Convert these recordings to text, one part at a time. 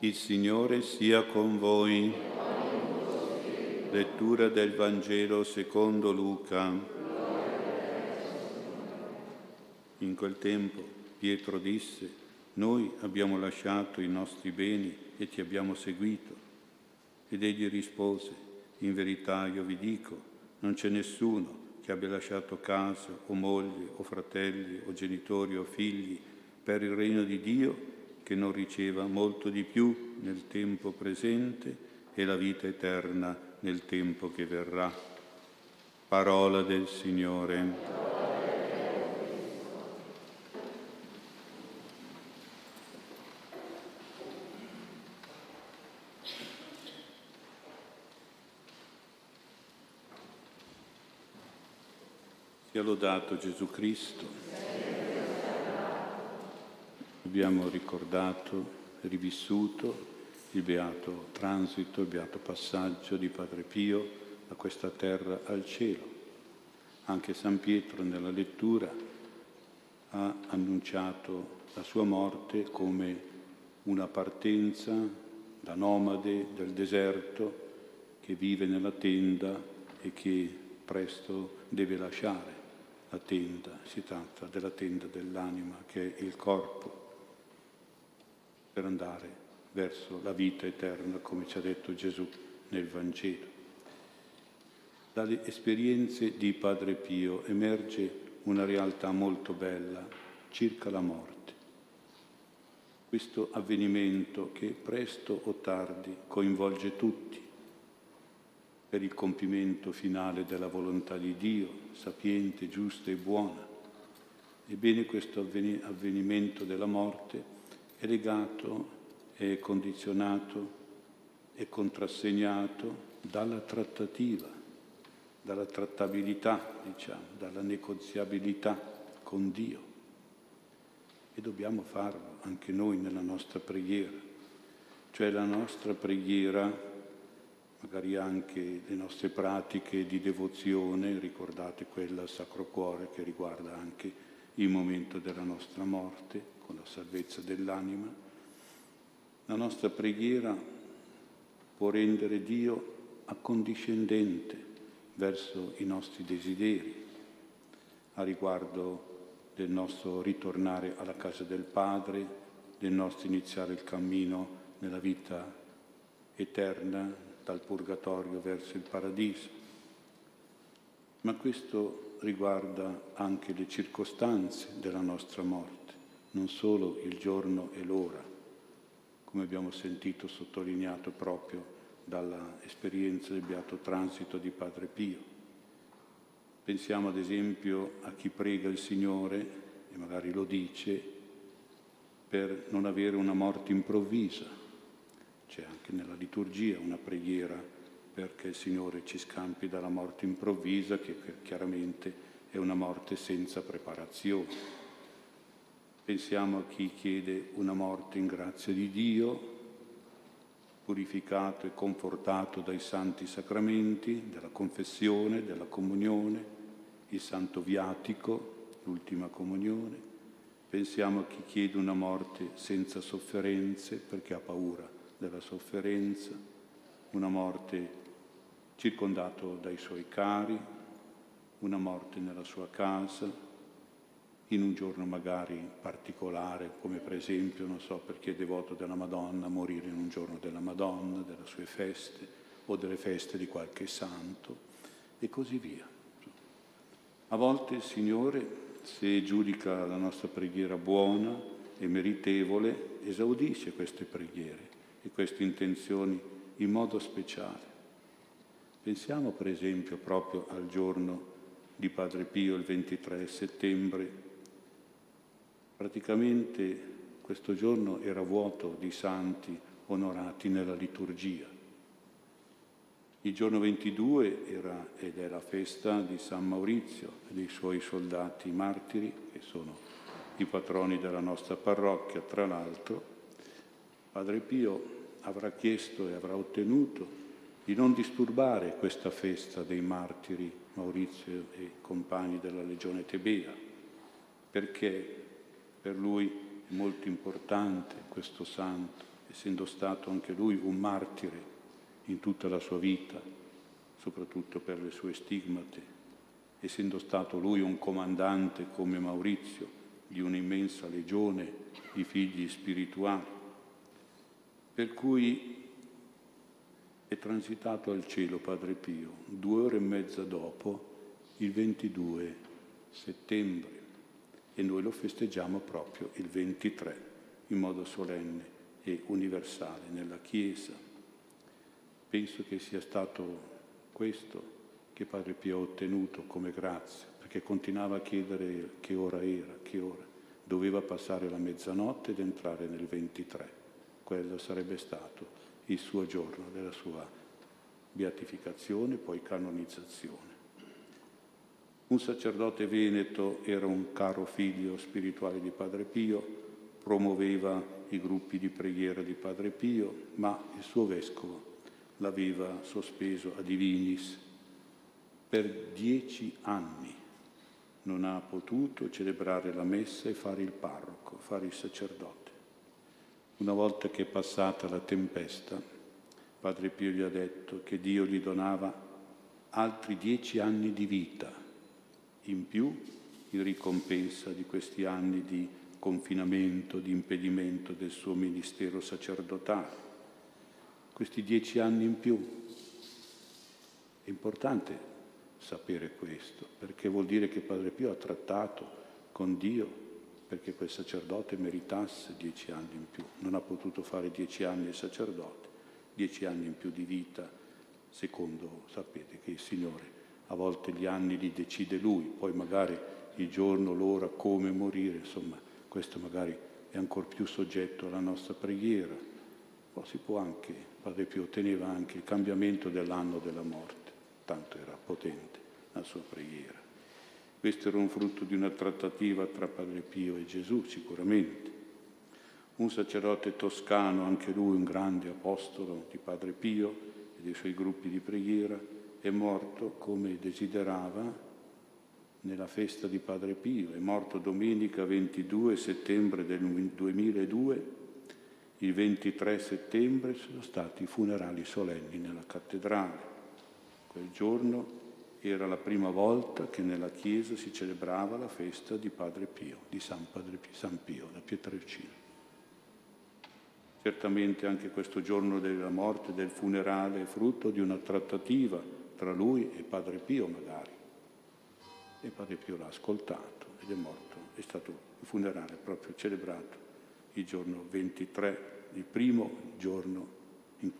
Il Signore sia con voi. Lettura del Vangelo secondo Luca. In quel tempo Pietro disse, noi abbiamo lasciato i nostri beni e ti abbiamo seguito. Ed egli rispose, in verità io vi dico, non c'è nessuno che abbia lasciato casa o moglie o fratelli o genitori o figli per il regno di Dio che non riceva molto di più nel tempo presente e la vita eterna nel tempo che verrà. Parola del Signore. Sia lodato Gesù Cristo. Abbiamo ricordato, rivissuto il beato transito, il beato passaggio di Padre Pio da questa terra al cielo. Anche San Pietro nella lettura ha annunciato la sua morte come una partenza da nomade del deserto che vive nella tenda e che presto deve lasciare la tenda. Si tratta della tenda dell'anima che è il corpo per andare verso la vita eterna, come ci ha detto Gesù nel Vangelo. Dalle esperienze di Padre Pio emerge una realtà molto bella circa la morte. Questo avvenimento che presto o tardi coinvolge tutti per il compimento finale della volontà di Dio, sapiente, giusta e buona. Ebbene questo avvenimento della morte è legato, è condizionato, è contrassegnato dalla trattativa, dalla trattabilità, diciamo, dalla negoziabilità con Dio. E dobbiamo farlo anche noi nella nostra preghiera, cioè la nostra preghiera, magari anche le nostre pratiche di devozione, ricordate quella Sacro Cuore che riguarda anche il momento della nostra morte, con la salvezza dell'anima, la nostra preghiera può rendere Dio accondiscendente verso i nostri desideri a riguardo del nostro ritornare alla casa del Padre, del nostro iniziare il cammino nella vita eterna dal purgatorio verso il paradiso. Ma questo riguarda anche le circostanze della nostra morte non solo il giorno e l'ora, come abbiamo sentito sottolineato proprio dall'esperienza del beato transito di Padre Pio. Pensiamo ad esempio a chi prega il Signore e magari lo dice per non avere una morte improvvisa. C'è anche nella liturgia una preghiera perché il Signore ci scampi dalla morte improvvisa, che chiaramente è una morte senza preparazione. Pensiamo a chi chiede una morte in grazia di Dio, purificato e confortato dai santi sacramenti, della confessione, della comunione, il santo viatico, l'ultima comunione. Pensiamo a chi chiede una morte senza sofferenze perché ha paura della sofferenza, una morte circondato dai suoi cari, una morte nella sua casa, in un giorno magari particolare, come per esempio, non so, per chi è devoto della Madonna, morire in un giorno della Madonna, delle sue feste o delle feste di qualche santo e così via. A volte il Signore, se giudica la nostra preghiera buona e meritevole, esaudisce queste preghiere e queste intenzioni in modo speciale. Pensiamo per esempio proprio al giorno di Padre Pio, il 23 settembre Praticamente questo giorno era vuoto di santi onorati nella liturgia. Il giorno 22 era ed è la festa di San Maurizio e dei suoi soldati martiri, che sono i patroni della nostra parrocchia, tra l'altro. Padre Pio avrà chiesto e avrà ottenuto di non disturbare questa festa dei martiri Maurizio e compagni della Legione Tebea, perché per lui è molto importante questo santo essendo stato anche lui un martire in tutta la sua vita, soprattutto per le sue stigmate, essendo stato lui un comandante come Maurizio di un'immensa legione di figli spirituali, per cui è transitato al cielo Padre Pio due ore e mezza dopo, il 22 settembre, e noi lo festeggiamo proprio il 23 in modo solenne e universale nella Chiesa. Penso che sia stato questo che Padre Pio ha ottenuto come grazia, perché continuava a chiedere che ora era, che ora. Doveva passare la mezzanotte ed entrare nel 23. Quello sarebbe stato il suo giorno della sua beatificazione, poi canonizzazione. Un sacerdote veneto era un caro figlio spirituale di Padre Pio, promuoveva i gruppi di preghiera di Padre Pio, ma il suo vescovo l'aveva sospeso a Divinis. Per dieci anni non ha potuto celebrare la messa e fare il parroco, fare il sacerdote. Una volta che è passata la tempesta, Padre Pio gli ha detto che Dio gli donava altri dieci anni di vita in più in ricompensa di questi anni di confinamento, di impedimento del suo ministero sacerdotale. Questi dieci anni in più. È importante sapere questo, perché vuol dire che Padre Pio ha trattato con Dio perché quel sacerdote meritasse dieci anni in più. Non ha potuto fare dieci anni il sacerdote, dieci anni in più di vita, secondo, sapete che il Signore a volte gli anni li decide Lui, poi magari il giorno, l'ora, come morire, insomma, questo magari è ancora più soggetto alla nostra preghiera. O si può anche, Padre Pio otteneva anche il cambiamento dell'anno della morte, tanto era potente la sua preghiera. Questo era un frutto di una trattativa tra Padre Pio e Gesù, sicuramente. Un sacerdote toscano, anche lui un grande apostolo di Padre Pio e dei suoi gruppi di preghiera, è morto come desiderava nella festa di Padre Pio, è morto domenica 22 settembre del 2002, il 23 settembre sono stati i funerali solenni nella cattedrale. Quel giorno era la prima volta che nella chiesa si celebrava la festa di Padre Pio, di San, Padre Pio, San Pio da Pietrelcina. Certamente anche questo giorno della morte, del funerale, è frutto di una trattativa tra lui e Padre Pio magari e Padre Pio l'ha ascoltato ed è morto. È stato il funerale proprio celebrato il giorno 23, il primo giorno in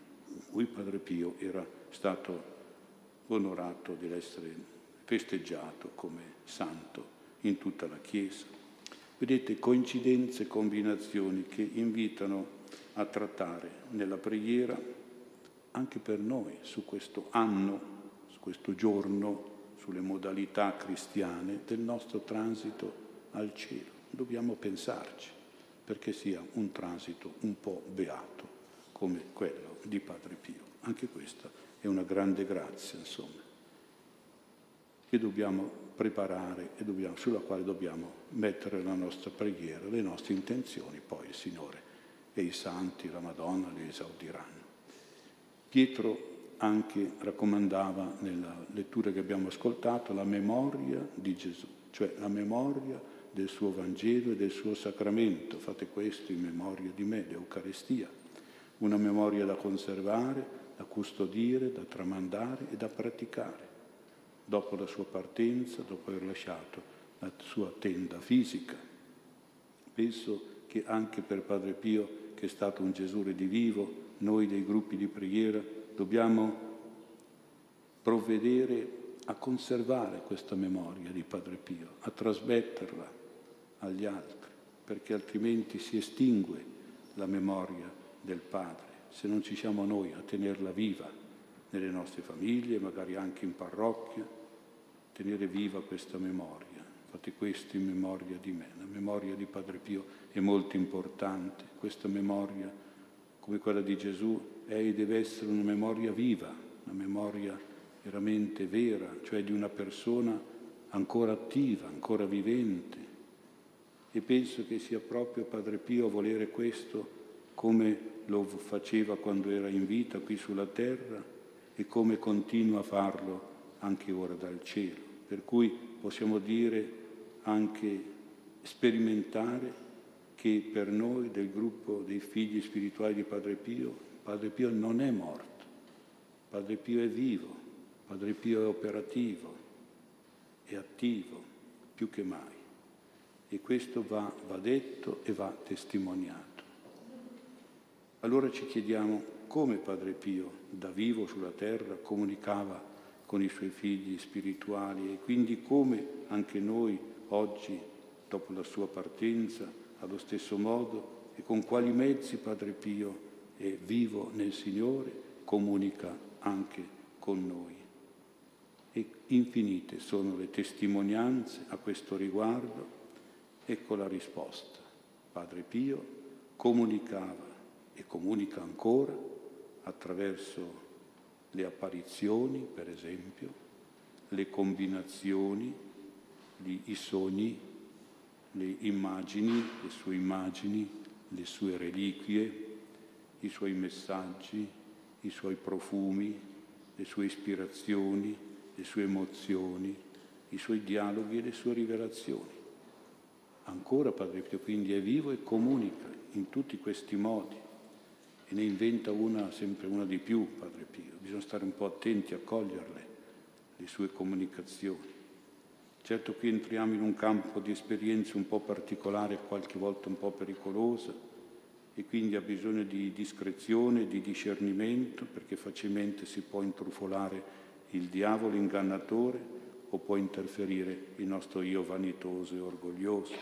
cui Padre Pio era stato onorato di essere festeggiato come santo in tutta la Chiesa. Vedete coincidenze, combinazioni che invitano a trattare nella preghiera anche per noi su questo anno, su questo giorno sulle modalità cristiane del nostro transito al cielo. Dobbiamo pensarci perché sia un transito un po' beato come quello di Padre Pio. Anche questa è una grande grazia, insomma, che dobbiamo preparare e dobbiamo, sulla quale dobbiamo mettere la nostra preghiera, le nostre intenzioni, poi il Signore e i santi, la Madonna li esaudiranno. Pietro anche raccomandava nella lettura che abbiamo ascoltato la memoria di Gesù, cioè la memoria del suo Vangelo e del suo sacramento. Fate questo in memoria di me, l'Eucaristia, una memoria da conservare, da custodire, da tramandare e da praticare. Dopo la sua partenza, dopo aver lasciato la sua tenda fisica. Penso che anche per Padre Pio, che è stato un Gesù redivivo, noi dei gruppi di preghiera dobbiamo provvedere a conservare questa memoria di Padre Pio, a trasmetterla agli altri, perché altrimenti si estingue la memoria del Padre, se non ci siamo noi a tenerla viva nelle nostre famiglie, magari anche in parrocchia, tenere viva questa memoria. Fate questo in memoria di me. La memoria di Padre Pio è molto importante, questa memoria come quella di Gesù è deve essere una memoria viva, una memoria veramente vera, cioè di una persona ancora attiva, ancora vivente. E penso che sia proprio Padre Pio a volere questo come lo faceva quando era in vita qui sulla terra e come continua a farlo anche ora dal cielo. Per cui possiamo dire anche sperimentare che per noi del gruppo dei figli spirituali di Padre Pio, Padre Pio non è morto, Padre Pio è vivo, Padre Pio è operativo, è attivo più che mai. E questo va, va detto e va testimoniato. Allora ci chiediamo come Padre Pio, da vivo sulla terra, comunicava con i suoi figli spirituali e quindi come anche noi oggi, dopo la sua partenza, allo stesso modo e con quali mezzi Padre Pio è vivo nel Signore, comunica anche con noi. E infinite sono le testimonianze a questo riguardo. Ecco la risposta. Padre Pio comunicava e comunica ancora attraverso le apparizioni, per esempio, le combinazioni, i sogni, le immagini, le sue immagini, le sue reliquie, i suoi messaggi, i suoi profumi, le sue ispirazioni, le sue emozioni, i suoi dialoghi e le sue rivelazioni. Ancora Padre Pio quindi è vivo e comunica in tutti questi modi e ne inventa una, sempre una di più, Padre Pio. Bisogna stare un po' attenti a coglierle, le sue comunicazioni. Certo qui entriamo in un campo di esperienze un po' particolare, qualche volta un po' pericolosa, e quindi ha bisogno di discrezione, di discernimento, perché facilmente si può intrufolare il diavolo ingannatore o può interferire il nostro io vanitoso e orgoglioso.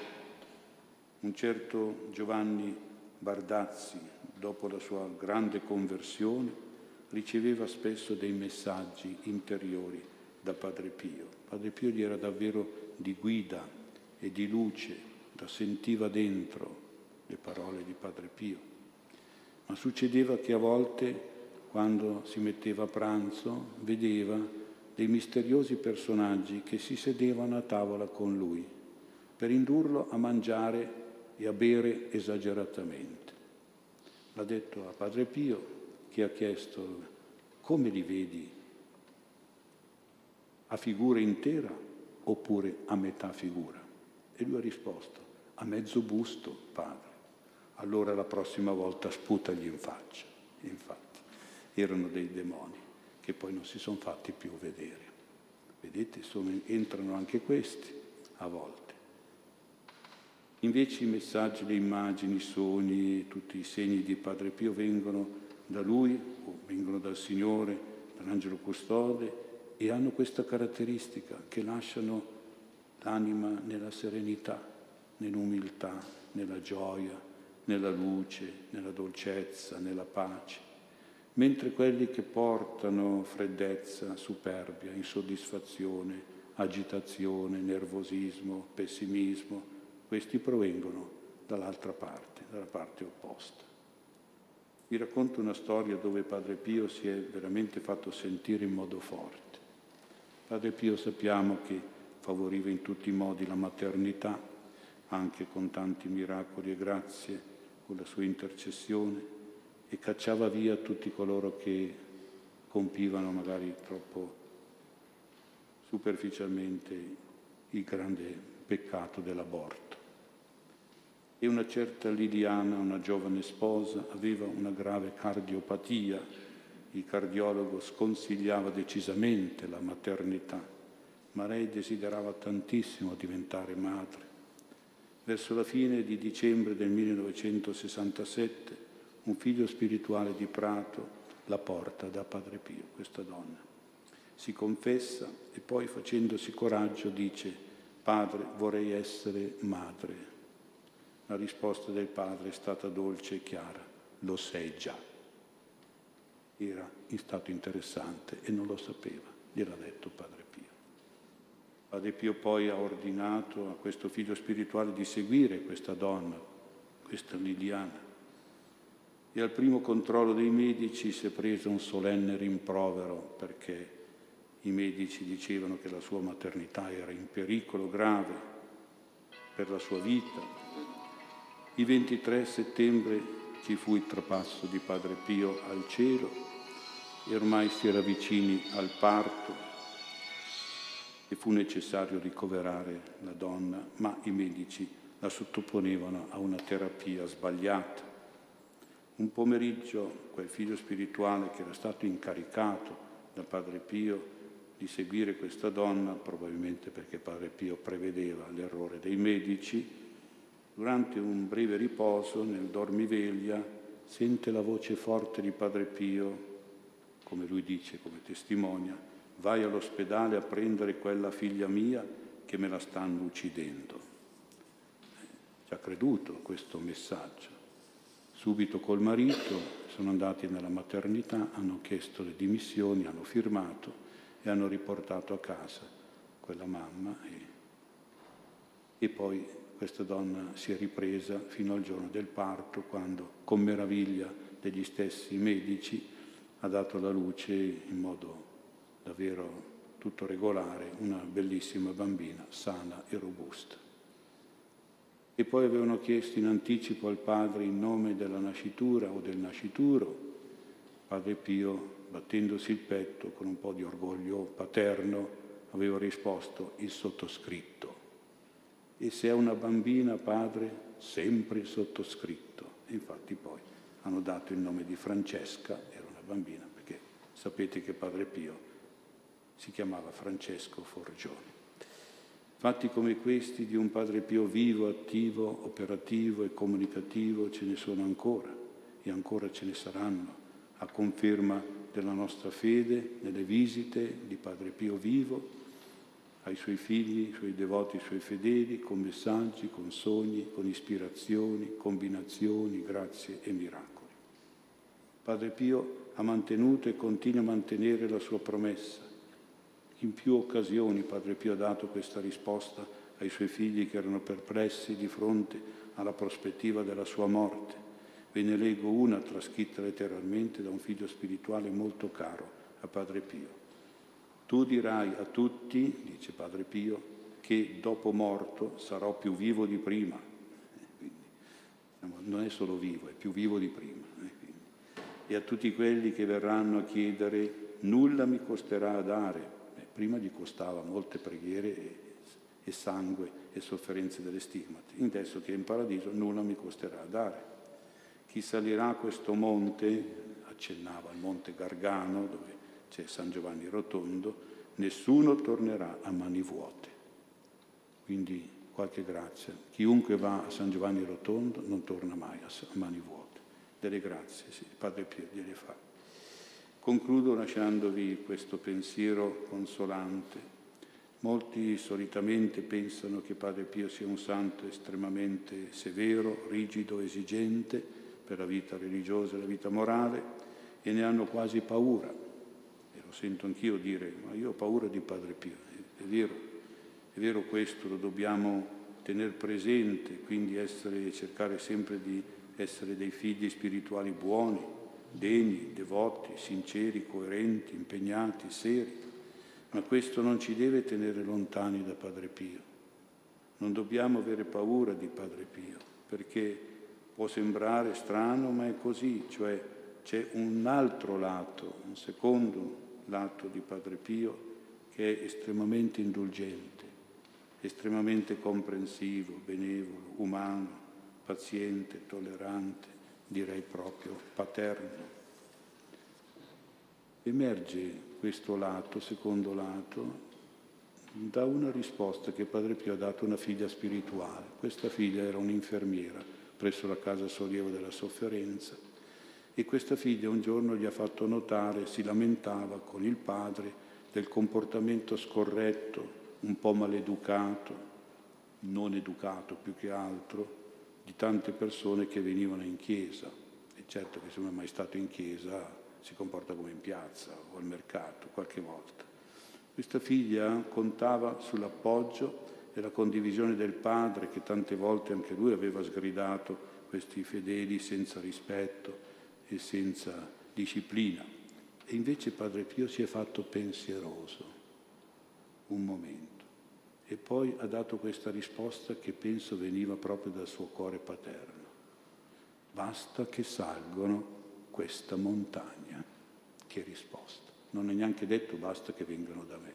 Un certo Giovanni Bardazzi, dopo la sua grande conversione, riceveva spesso dei messaggi interiori da Padre Pio. Padre Pio gli era davvero di guida e di luce, la sentiva dentro le parole di Padre Pio. Ma succedeva che a volte, quando si metteva a pranzo, vedeva dei misteriosi personaggi che si sedevano a tavola con lui per indurlo a mangiare e a bere esageratamente. L'ha detto a Padre Pio che ha chiesto come li vedi a figura intera oppure a metà figura? E lui ha risposto, a mezzo busto, padre. Allora la prossima volta sputagli in faccia. Infatti, erano dei demoni che poi non si sono fatti più vedere. Vedete, sono, entrano anche questi a volte. Invece i messaggi, le immagini, i sogni, tutti i segni di Padre Pio vengono da Lui o vengono dal Signore, dall'angelo custode e hanno questa caratteristica che lasciano l'anima nella serenità, nell'umiltà, nella gioia, nella luce, nella dolcezza, nella pace, mentre quelli che portano freddezza, superbia, insoddisfazione, agitazione, nervosismo, pessimismo, questi provengono dall'altra parte, dalla parte opposta. Vi racconto una storia dove Padre Pio si è veramente fatto sentire in modo forte. Padre Pio sappiamo che favoriva in tutti i modi la maternità, anche con tanti miracoli e grazie, con la sua intercessione, e cacciava via tutti coloro che compivano magari troppo superficialmente il grande peccato dell'aborto. E una certa Liliana, una giovane sposa, aveva una grave cardiopatia il cardiologo sconsigliava decisamente la maternità, ma lei desiderava tantissimo diventare madre. Verso la fine di dicembre del 1967 un figlio spirituale di Prato la porta da Padre Pio, questa donna. Si confessa e poi facendosi coraggio dice, Padre, vorrei essere madre. La risposta del padre è stata dolce e chiara, lo sei già era in stato interessante e non lo sapeva, gliel'ha detto Padre Pio. Padre Pio poi ha ordinato a questo figlio spirituale di seguire questa donna, questa Liliana. E al primo controllo dei medici si è preso un solenne rimprovero perché i medici dicevano che la sua maternità era in pericolo grave per la sua vita. Il 23 settembre ci fu il trapasso di Padre Pio al cielo e ormai si era vicini al parto e fu necessario ricoverare la donna, ma i medici la sottoponevano a una terapia sbagliata. Un pomeriggio quel figlio spirituale che era stato incaricato da Padre Pio di seguire questa donna, probabilmente perché Padre Pio prevedeva l'errore dei medici, Durante un breve riposo nel dormiveglia sente la voce forte di Padre Pio, come lui dice, come testimonia, vai all'ospedale a prendere quella figlia mia che me la stanno uccidendo. Ci ha creduto questo messaggio. Subito col marito sono andati nella maternità, hanno chiesto le dimissioni, hanno firmato e hanno riportato a casa quella mamma e, e poi questa donna si è ripresa fino al giorno del parto, quando con meraviglia degli stessi medici ha dato alla luce in modo davvero tutto regolare una bellissima bambina sana e robusta. E poi avevano chiesto in anticipo al padre il nome della nascitura o del nascituro. Padre Pio, battendosi il petto con un po' di orgoglio paterno, aveva risposto il sottoscritto. E se è una bambina, padre, sempre sottoscritto. E infatti poi hanno dato il nome di Francesca, era una bambina, perché sapete che padre Pio si chiamava Francesco Forgioni. Fatti come questi di un padre Pio vivo, attivo, operativo e comunicativo ce ne sono ancora e ancora ce ne saranno, a conferma della nostra fede nelle visite di padre Pio vivo ai suoi figli, ai suoi devoti, ai suoi fedeli, con messaggi, con sogni, con ispirazioni, combinazioni, grazie e miracoli. Padre Pio ha mantenuto e continua a mantenere la sua promessa. In più occasioni Padre Pio ha dato questa risposta ai suoi figli che erano perplessi di fronte alla prospettiva della sua morte. Ve ne leggo una trascritta letteralmente da un figlio spirituale molto caro a Padre Pio. Tu dirai a tutti, dice Padre Pio, che dopo morto sarò più vivo di prima. Eh, quindi, non è solo vivo, è più vivo di prima. Eh, e a tutti quelli che verranno a chiedere, nulla mi costerà dare. Eh, prima gli costava molte preghiere e, sangue e sofferenze delle stigmate. Adesso che è in paradiso, nulla mi costerà dare. Chi salirà a questo monte, accennava al monte Gargano, dove c'è San Giovanni Rotondo, nessuno tornerà a mani vuote. Quindi qualche grazia. Chiunque va a San Giovanni Rotondo non torna mai a mani vuote. Delle grazie, sì, Padre Pio gliele fa. Concludo lasciandovi questo pensiero consolante. Molti solitamente pensano che Padre Pio sia un santo estremamente severo, rigido, esigente per la vita religiosa e la vita morale e ne hanno quasi paura lo sento anch'io dire, ma io ho paura di Padre Pio. È, vero, è vero questo, lo dobbiamo tenere presente, quindi essere, cercare sempre di essere dei figli spirituali buoni, degni, devoti, sinceri, coerenti, impegnati, seri. Ma questo non ci deve tenere lontani da Padre Pio. Non dobbiamo avere paura di Padre Pio, perché può sembrare strano, ma è così, cioè c'è un altro lato, un secondo l'atto di Padre Pio che è estremamente indulgente, estremamente comprensivo, benevolo, umano, paziente, tollerante, direi proprio paterno. Emerge questo lato, secondo lato, da una risposta che Padre Pio ha dato a una figlia spirituale. Questa figlia era un'infermiera presso la casa sollievo della sofferenza e questa figlia un giorno gli ha fatto notare, si lamentava con il padre del comportamento scorretto, un po' maleducato, non educato più che altro, di tante persone che venivano in chiesa. E certo che se uno è mai stato in chiesa si comporta come in piazza o al mercato qualche volta. Questa figlia contava sull'appoggio e la condivisione del padre che tante volte anche lui aveva sgridato questi fedeli senza rispetto, e senza disciplina. E invece Padre Pio si è fatto pensieroso un momento e poi ha dato questa risposta che penso veniva proprio dal suo cuore paterno. basta che salgono questa montagna. Che risposta. Non è neanche detto basta che vengano da me.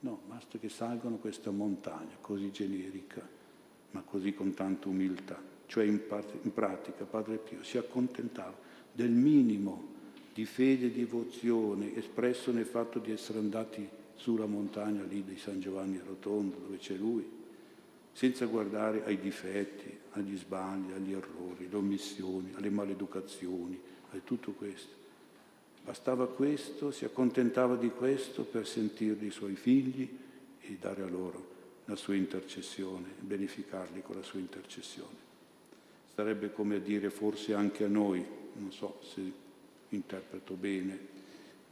No, basta che salgano questa montagna così generica, ma così con tanta umiltà. Cioè in, parte, in pratica Padre Pio si accontentava del minimo di fede e devozione espresso nel fatto di essere andati sulla montagna lì di San Giovanni Rotondo, dove c'è lui, senza guardare ai difetti, agli sbagli, agli errori, alle omissioni, alle maleducazioni, a tutto questo. Bastava questo, si accontentava di questo per sentirli i suoi figli e dare a loro la sua intercessione, beneficarli con la sua intercessione. Sarebbe come a dire forse anche a noi, non so se interpreto bene,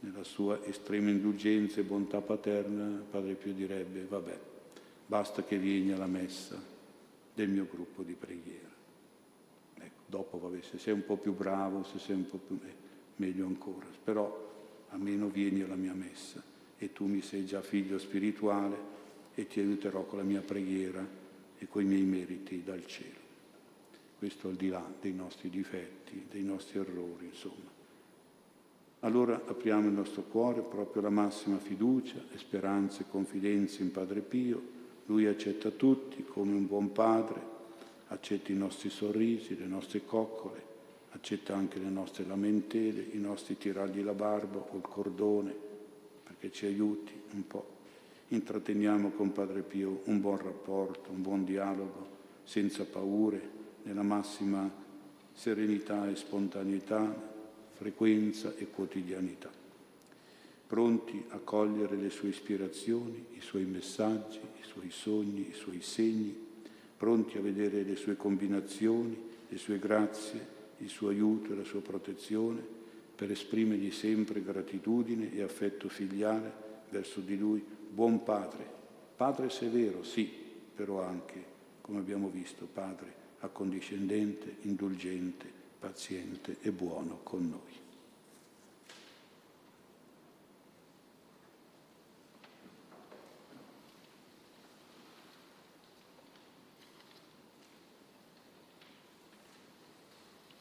nella sua estrema indulgenza e bontà paterna, Padre Pio direbbe, vabbè, basta che vieni alla messa del mio gruppo di preghiera. Ecco, dopo, vabbè, se sei un po' più bravo, se sei un po' più... Eh, meglio ancora, però almeno vieni alla mia messa e tu mi sei già figlio spirituale e ti aiuterò con la mia preghiera e con i miei meriti dal cielo. Questo al di là dei nostri difetti, dei nostri errori, insomma. Allora apriamo il nostro cuore proprio alla massima fiducia e speranza e confidenza in Padre Pio. Lui accetta tutti come un buon padre, accetta i nostri sorrisi, le nostre coccole, accetta anche le nostre lamentele, i nostri tirargli la barba o il cordone, perché ci aiuti un po'. Intratteniamo con Padre Pio un buon rapporto, un buon dialogo, senza paure, nella massima serenità e spontaneità, frequenza e quotidianità, pronti a cogliere le sue ispirazioni, i suoi messaggi, i suoi sogni, i suoi segni, pronti a vedere le sue combinazioni, le sue grazie, il suo aiuto e la sua protezione, per esprimergli sempre gratitudine e affetto filiale verso di lui, buon padre, padre severo, sì, però anche, come abbiamo visto, padre accondiscendente, indulgente, paziente e buono con noi.